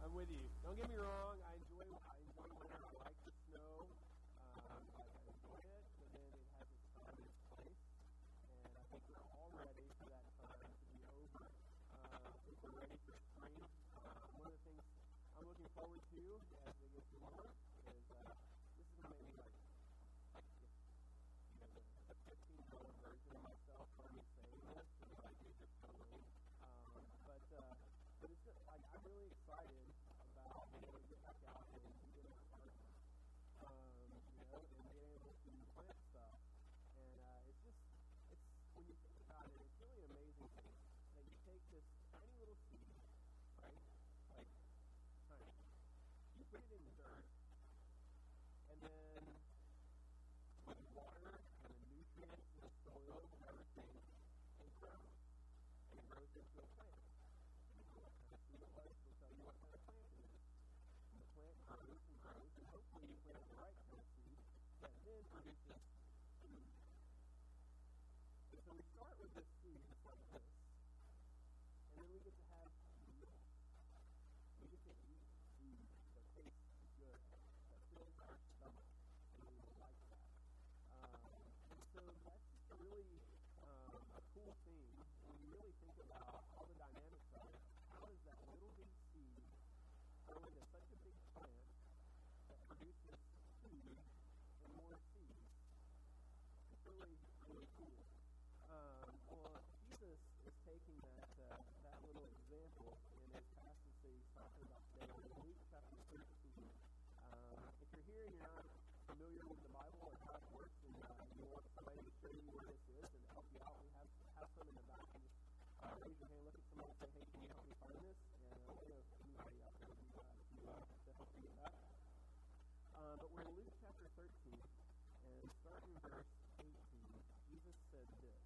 I'm with you. Don't get me wrong. I enjoy I enjoy winter. I like the snow. Um, I, enjoy it, but then it has its time and its place. And I think we're all ready for that time to be over. Uh, I think we're ready for spring. Uh, one of the things I'm looking forward to as we get warmer is uh, this is gonna make me like like you know the, the 15 year old version of myself from me saying this and like totally. Um, but uh, but it's just, like I'm really excited about being able to get back out and get in the garden. Um, you know, and being able to plant stuff. And uh, it's just it's when you think about it, it's really an amazing thing that you take this tiny little seed, right? Like tiny. You put it in the dirt, and then with water and the nutrients and the soil and everything, it grows. And it grows into a plant. And what kind of seed it was will tell you what kind of plant it is. And the plant grows and grows, and hopefully you plant the right kind of seed that then produces food. And so we start with this seed like this, and then we get to have food. We get to eat food that tastes good, that fills our stomach, and we like that. Um, and so that's just a really um, a cool thing when you really think about all the dynamics of it. How does that little bitty seed grow into such a big plant that produces food and more seeds? It's really, really cool. Um, well, Jesus is taking that uh, that little example in his passage that he's talking about today in Luke chapter 13. Um, if you're here and you're not familiar with the Bible or how it works, and uh, you want somebody to show you where this is and help you out, we have have some in the back. And just uh, raise your hand, look at somebody, and say, "Hey, can you help me find this?" And uh, we have anybody out there who uh, you uh, to help you with that. Uh, but we're in Luke chapter 13, and starting in verse 18, Jesus said this.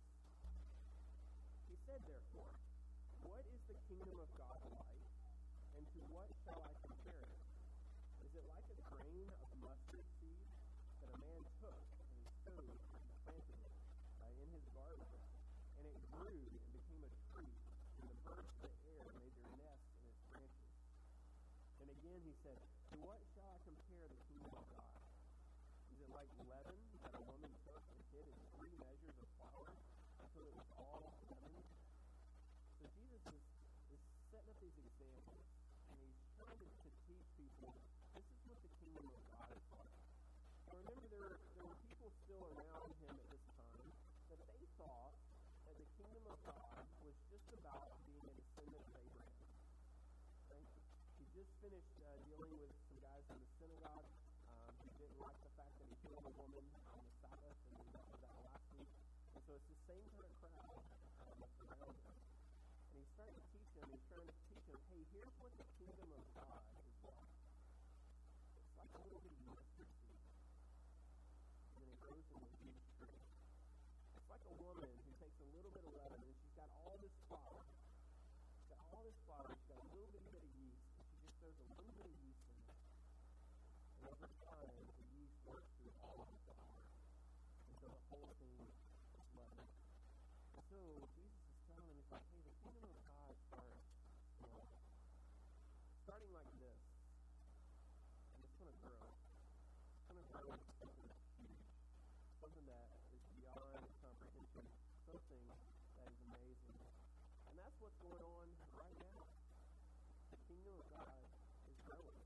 He said, therefore, What is the kingdom of God like, and to what shall I compare it? Is it like a grain of mustard seed that a man took and sowed and planted it uh, in his garden? And it grew and became a tree, and the birds of the air made their nests in its branches. And again he said, To what shall I compare the kingdom of God? Is it like leaven that a woman took and hid in three measures of flour until it was all leavened? So Jesus is, is setting up these examples, and he's trying to, to teach people this is what the kingdom of God is like. Now remember, there were, there were people still around him at this time that they thought that the kingdom of God was just about being a descendant of Abraham. Right? He just finished uh, dealing with some guys in the synagogue um, who didn't like the fact that he healed a woman on the Sabbath, and we dealt with that last week. And so it's the same kind of crowd um, around him. And he's starting to teach them, he's trying to teach them, hey, here's what the kingdom of God is like. It's like a little mustard seed. And then it grows into tree. It's like a woman who takes a little bit of leaven and she's got all this flour. She's got all this flour, she's got a little bitty bit of yeast, and she just throws a little bit of yeast in it. And over time, the yeast works through all of the flour until the whole thing is leavened. And so Jesus is telling them, he's like, hey, the kingdom of God starts small. Starting like this. And it's going to grow. It's going to grow into something huge. Something that is beyond comprehension. Something that is amazing. And that's what's going on right now. The kingdom of God is growing.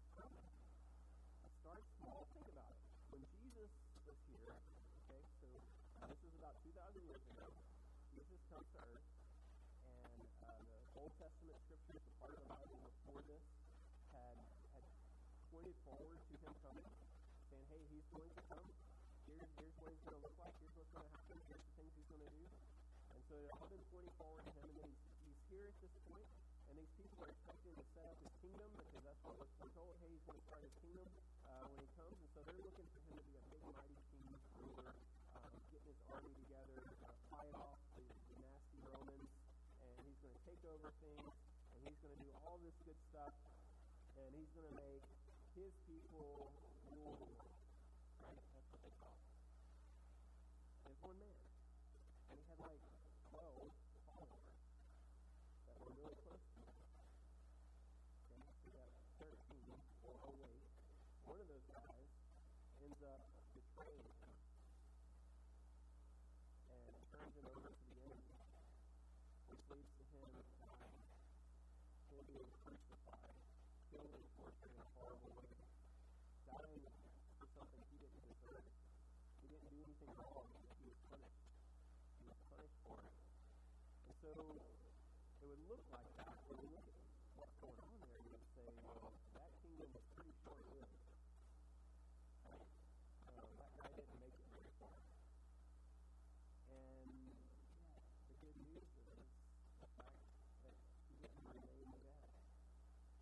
It's coming. Starts small. Think about it. When Jesus was here, okay, so this was about 2,000 years ago. Jesus comes to earth, and uh, the Old Testament scriptures, the part of the Bible before this, had had pointed forward to him coming, saying, "Hey, he's going to come. Here's here's what he's going to look like. Here's what's going to happen. Here's the things he's going to do." So it all been pointing forward to him, and then he's, he's here at this point, and these people are expecting to set up his kingdom because that's what was foretold. Hey, he's going to start his kingdom uh, when he comes, and so they're looking for him to be a big, mighty king, ruler, um, getting his army together, uh, fight off the, the nasty Romans, and he's going to take over things, and he's going to do all this good stuff, and he's going to make his people rule. Right? That's what they call it. There's one man, and he had like 12 followers that were really close to him. ends up betraying him and turns him over to the enemy, which leads to him dying, him being crucified, killed and tortured in a horrible way, dying for something he didn't deserve. He didn't do anything wrong, yet he was punished. He was punished for it. And so it would look like that when you look at what's going on there. You would say, well, that kingdom was pretty short lived. Right? Uh, that guy didn't make it very far. And yet, the good news is the fact that he didn't remain dead.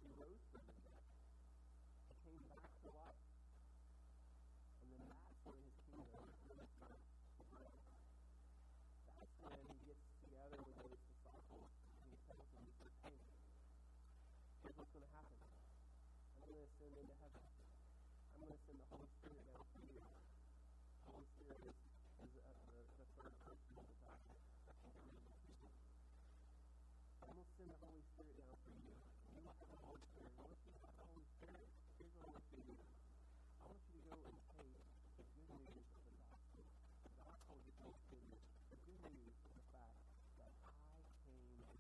He rose from the dead. He came back to life. And then that's when his kingdom really starts to grow. That's when he gets together with those disciples and he tells them, he says, hey, here's what's going to happen. I'm going to ascend into heaven. Send the Holy Spirit down to. The Holy Spirit is, is uh, the, the third person of the. I'm going to send the Holy Spirit down for you. You have the Holy Spirit. Once you have the Holy Spirit, here's what I want you to do. I want you to go and take the good news of the gospel. The gospel is the good news. The good news is the fact that I came to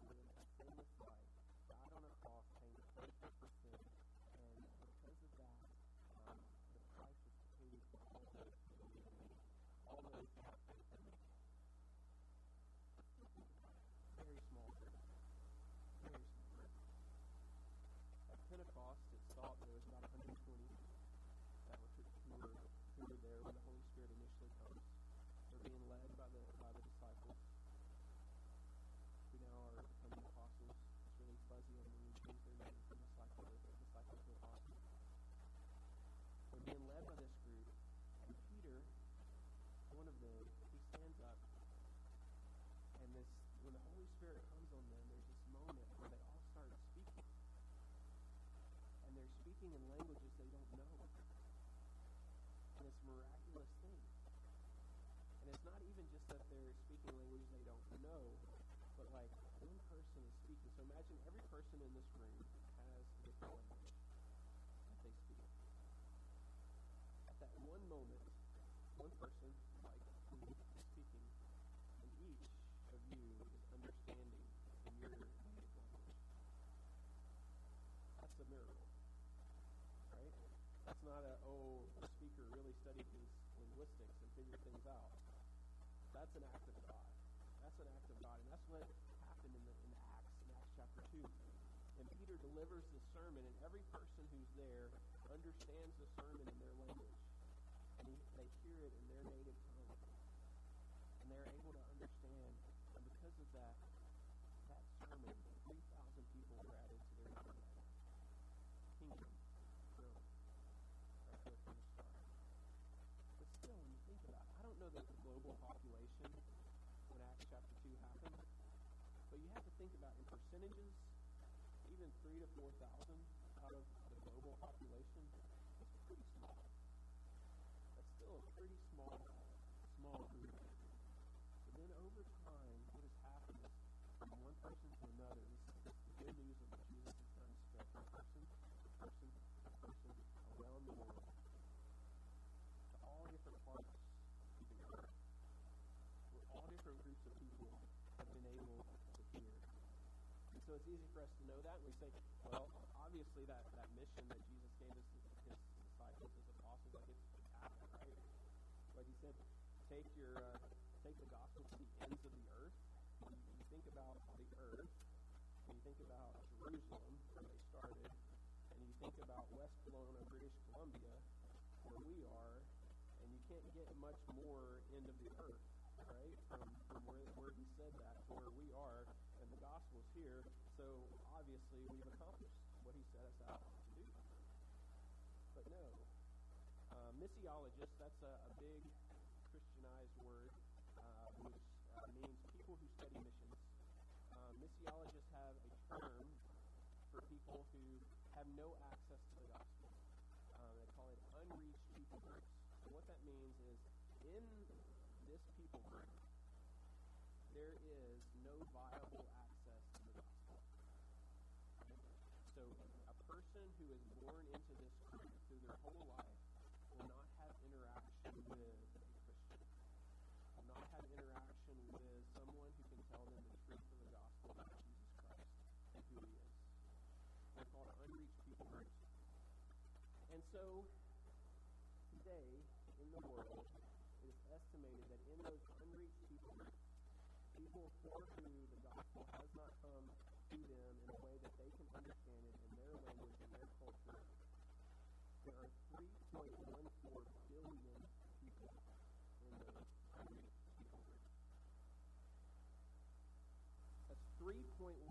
live a sinless life, died on a cross, paying the penalty for sin, and because of that, um, the price was paid for all those who believe in me, all those who have faith in me. Very small group. Very small group. At Pentecost, it saw there was about 120 that were who were there when the Holy Spirit initially comes. They're being led by the by the disciples. Who now are becoming apostles. It's really fuzzy on when we change their names from disciple to disciple to apostle. They're being led by this group, and Peter, one of them, he stands up, and this when the Holy Spirit comes on them, there's this moment where they all start speaking, and they're speaking in languages they don't know and it's a miraculous thing. And it's not even just that they're speaking languages they don't know, but like one person is speaking. So imagine every person in this room has a different language that they speak. At that one moment, one person, like me, is speaking, and each of you is understanding in your native language. That's a miracle right? That's not a, oh, the speaker really studied his linguistics and figured things out. That's an act of God. That's an act of God. And that's what happened in, the, in Acts, in Acts chapter 2. And Peter delivers the sermon, and every person who's there understands the sermon in their language. And he, they hear it in their native tongue. And they're able to understand. And because of that, that sermon, 3,000 people were added to their number. Kingdom grown right there from the start. But still, when you think about it, I don't know the global population when Acts chapter 2 happened, but you have to think about in percentages, even 3 to 4,000 out of the global population, that's pretty small. That's still a pretty small, small group. But then over time, what has happened is from one person to another, this, this the good news of what Jesus has done spread from person to person to person around the world to all different parts of the earth. Where all different groups of people have been able to hear. And so it's easy for us to know that. And we say, well, obviously that, that mission that Jesus gave us his disciples as apostles, like it's fantastic, right? Like he said, take your uh, take the gospel to the ends of the earth. You, you think about the earth, and you think about Jerusalem, where they started, and you think about West Kelowna, British Columbia, where we are, and you can't get much more end of the earth, right? From, from where, where he said that to where we are, and the gospel's here. So obviously we've accomplished what he set us out to do. But no, uh, missiologist, that's a, a big Christianized word, uh, which uh, means people who study missions. Uh, missiologists have a term for people who have no access to the gospel. Um, they call it unreached people groups. And what that means is in this people group, there is no viable access to the gospel. Right? So a person who is born into this group through their whole life will not have interaction with a Christian, have not had interaction with someone who can tell them the truth of the gospel about Jesus Christ and who he is. They're called unreached people groups. And so, today, in the world, it is estimated that in those unreached people groups, people for who the gospel has not come to them in a way that they can understand it in their language and their culture, there are 3.14 billion people in unreached people groups. That's 3.14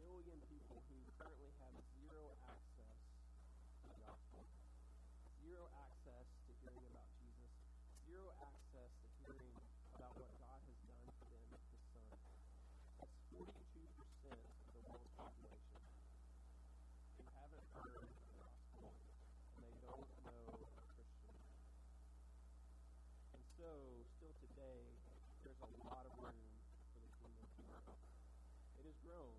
billion people who currently have zero access to the gospel, zero access to hearing about Jesus, zero access to hearing about what God has done for them with His Son. That's 42% of the world's population who haven't heard the gospel and they don't know a Christian. And so, still today, a lot of room for the kingdom to grow. It has grown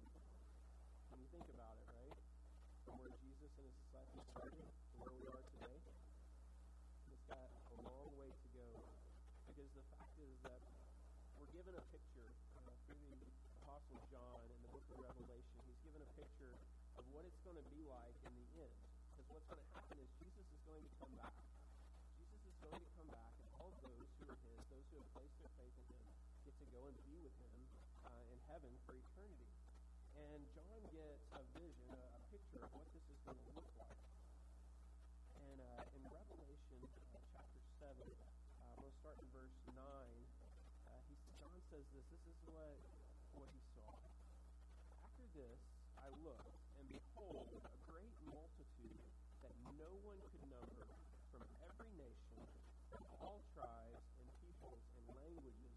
when you think about it, right? From where Jesus and his disciples started to where we are today. It's got a long way to go. Because the fact is that we're given a picture uh, through the Apostle John in the book of Revelation. He's given a picture of what it's going to be like in the end. Because what's going to happen is Jesus is going to come back. Jesus is going to come back, and all those who are his, those who have placed their faith in him, to go and be with him uh, in heaven for eternity. And John gets a vision, a, a picture of what this is going to look like. And uh, in Revelation uh, chapter 7, uh, to start in verse 9. Uh, he, John says this. This is what, what he saw. After this, I looked, and behold, a great multitude that no one could number from every nation, from all tribes and peoples and languages,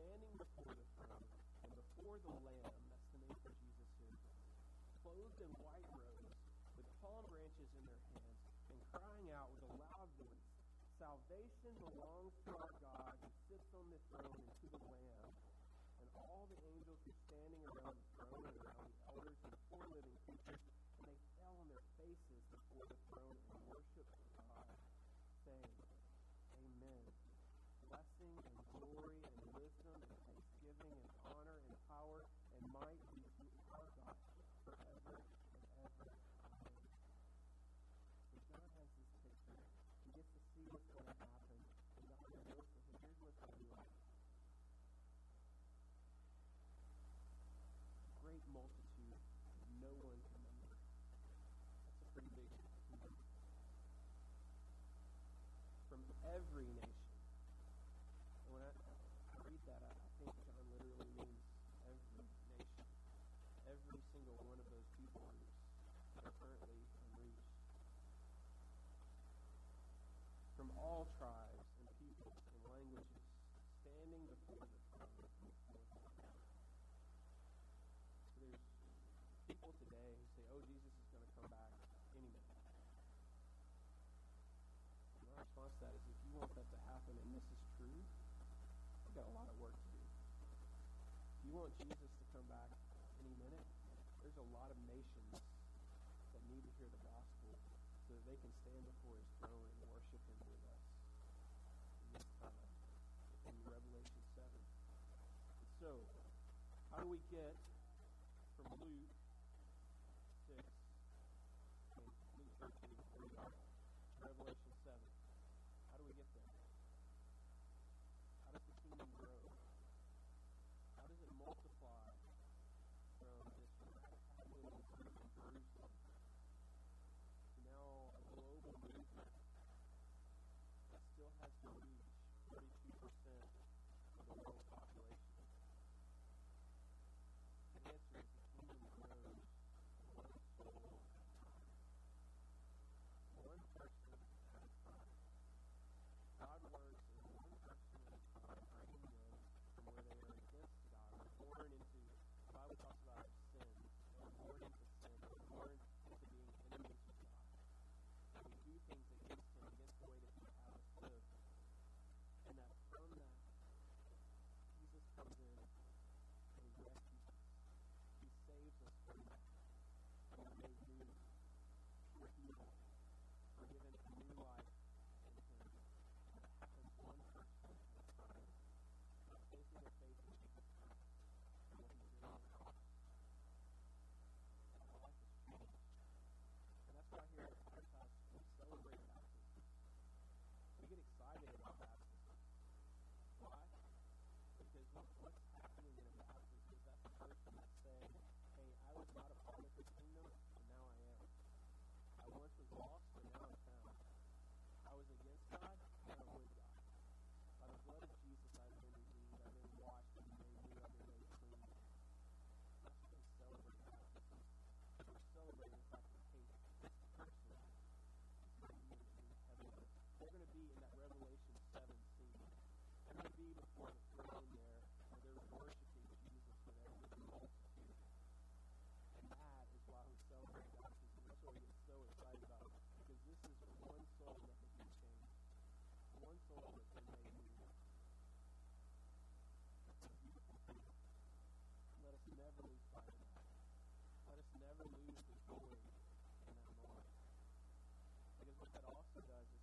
standing before the throne and before the Lamb. That's the name for Jesus here. Clothed in white robes, with palm branches in their hands, and crying out with a loud voice, Salvation belongs to our God who sits on the throne and to the Lamb. And all the angels were standing around the throne and around the elders and four living creatures, and they fell on their faces before the throne and worshiped God, saying, Amen. Blessing and glory and wisdom and thanksgiving and honor and power and might be to our God forever and ever. Amen. So John has this picture. He gets to see what's going to happen. And God reveals to him, here's what's going to be like. A great multitude that no one can number. That's a pretty big number. From every nation. And when I, I read that, I, I think John literally means every nation. Every single one of those people groups that are currently unreached. From all tribes and peoples and languages, standing before the throne. So there's people today who say, oh, Jesus is going to come back any minute. And my response to that is if you want that to happen and this is true, you've got a lot of work to do. If you want Jesus to come back a lot of nations that need to hear the gospel so that they can stand before his throne and worship him with us in Revelation 7. And so, how do we get from Luke And that is why we celebrate. That's why we get so excited about. Because this is one soul that can be. One soul that can make new. Let us never lose that. Let us never lose the joy in that moment. Because what that also does is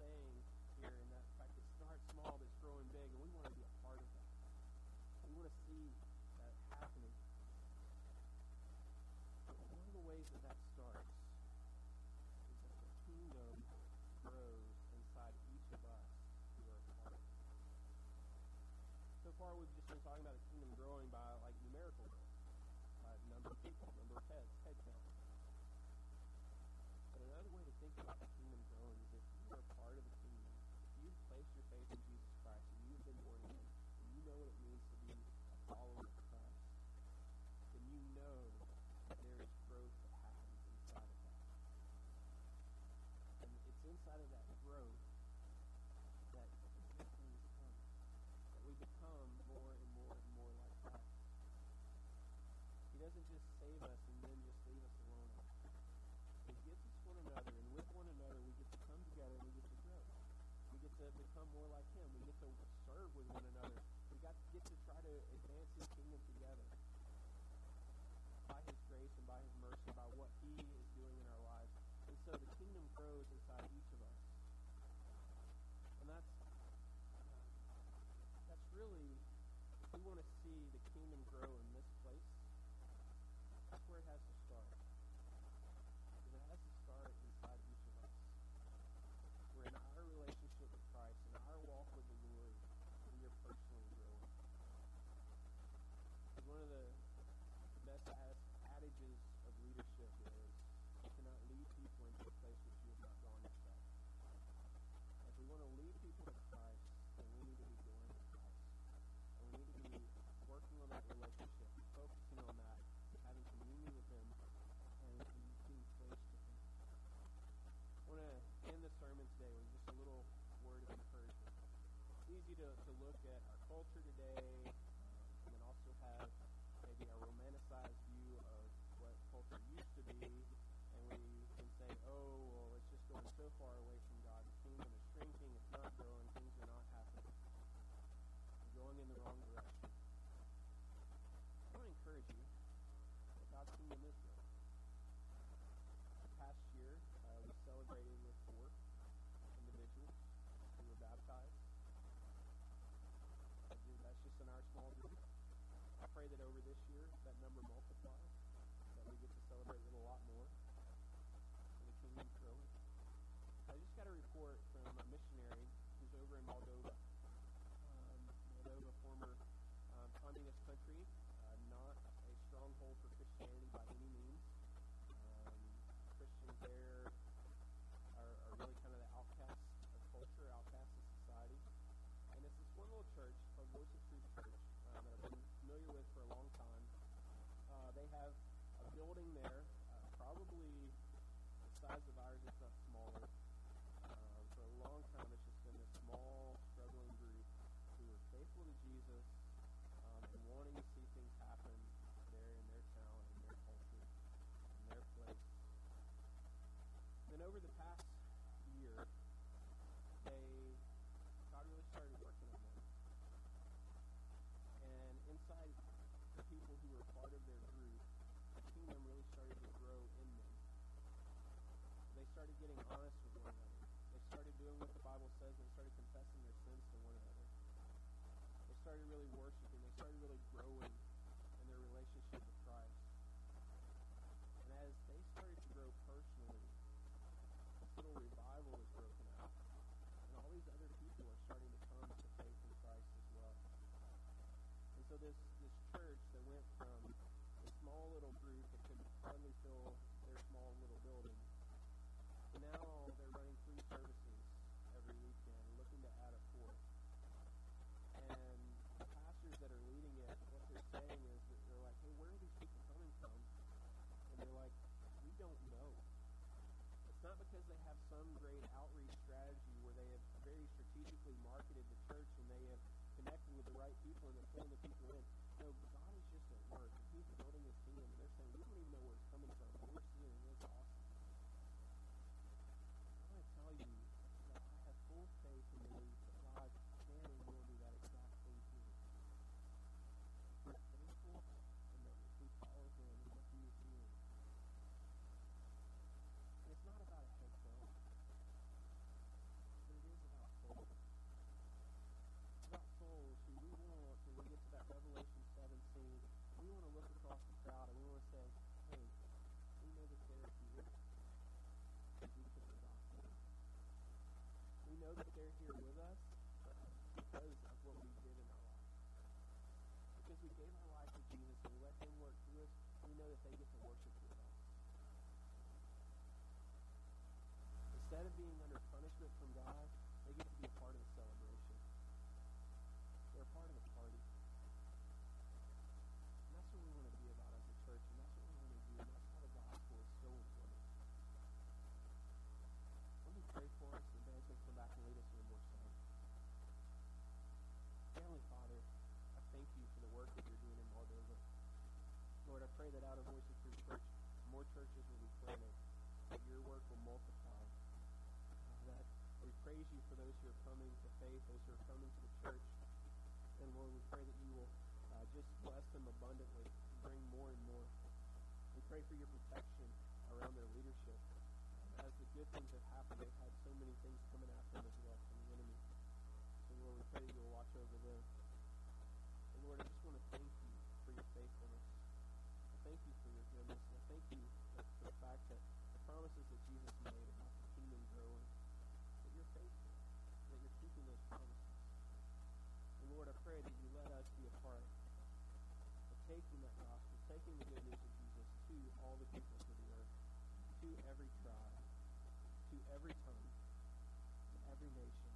saying here in that fact it starts small but it's growing big, and we want to be a part of that. We want to see that happening. But one of the ways that that starts is that the kingdom grows inside each of us who are a part of it. So far, we've just been talking about the kingdom growing by like numerical growth, by number of people, number of heads. easy to, to look at our culture today um, and then also have maybe a romanticized view of what culture used to be, and we can say, oh, well, it's just going so far away from God. The kingdom is shrinking, it's not growing, things are not happening. We're going in the wrong direction. I want to encourage you that God's kingdom is growing. Group. I pray that over this year, that number multiplies, that we get to celebrate with a lot more, and the kingdom's growing. I just got a report from a missionary who's over in Moldova. Um, Moldova, former um, communist country, uh, not a stronghold for Christianity by any means. Um, Christians there are, are really kind of the outcasts of culture, outcasts of society. And it's this one little church called Voice of Truth Church um, that I've been familiar with for a long time. Uh, they have a building there, uh, probably the size of ours, if not smaller. Um, for a long time, it's just been this small, struggling group who are faithful to Jesus um, and wanting to see things happen there in their town, in their culture, in their place. Then over the past year, they God really started working on them. And inside the people who were part of their group, the kingdom really started to grow in them. They started getting honest with one another. They started doing what the Bible says. They started confessing their sins to one another. They started really worshiping. They started really growing in their relationship with Christ. And as they started to grow personally, this little revival was broken out. And all these other people are starting to come to faith in Christ as well. And so this, this church that went from a small little group that could hardly fill their small little building, to now they're running three services every weekend, looking to add a fourth. And the pastors that are leading it, what they're saying is that they're like, hey, where are these people coming from? And they're like, we don't know. It's not because they have some great outreach strategy where they have very strategically marketed the church and they have connected with the right people and they're pulling the people in. No, God is just at work and He's building His kingdom. And they're saying, we don't even know where it's coming from, but we're seeing it. It's awesome. I want to tell you that I have full faith and belief that God can and will do that exact thing here. If we're faithful and that if we follow Him and what He is doing. And it's not about a head count, but it is about souls. It's about souls who we want, when we get to that Revelation 7 scene, we want to look across the crowd and we want to say, hey, we know that they're here because we took the gospel. We know that they're here with us because of what we did in our lives. Because we gave our life to Jesus and let Him work through us, we know that they get to worship with us. Instead of being under punishment from God, they get to be a part of the celebration. They're a part of the party. And that's what we want to be about as a church, and that's what we want to do, and that's how the gospel is so important. Let me pray for us, and Ben's going to come back and lead us in a more song. Heavenly Father, I thank you for the work that you're doing in Moldova. Lord, I pray that out of Voice of Truth Church, more churches will be planted, that your work will multiply, uh, that we praise you for those who are coming to faith, those who are coming to the church. And Lord, we pray that you will uh, just bless them abundantly and bring more and more. We pray for your protection around their leadership. As the good things have happened, they've had so many things coming at them as well from the enemy. So Lord, we pray that you will watch over them. And Lord, I just want to thank you for your faithfulness. I thank you for your goodness. And I thank you fact that the promises that Jesus made about the kingdom growing, that you're faithful, that you're keeping those promises. And Lord, I pray that you let us be a part of taking that gospel, taking the good news of Jesus to all the peoples of the earth, to every tribe, to every tongue, to every nation,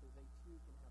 so they too can have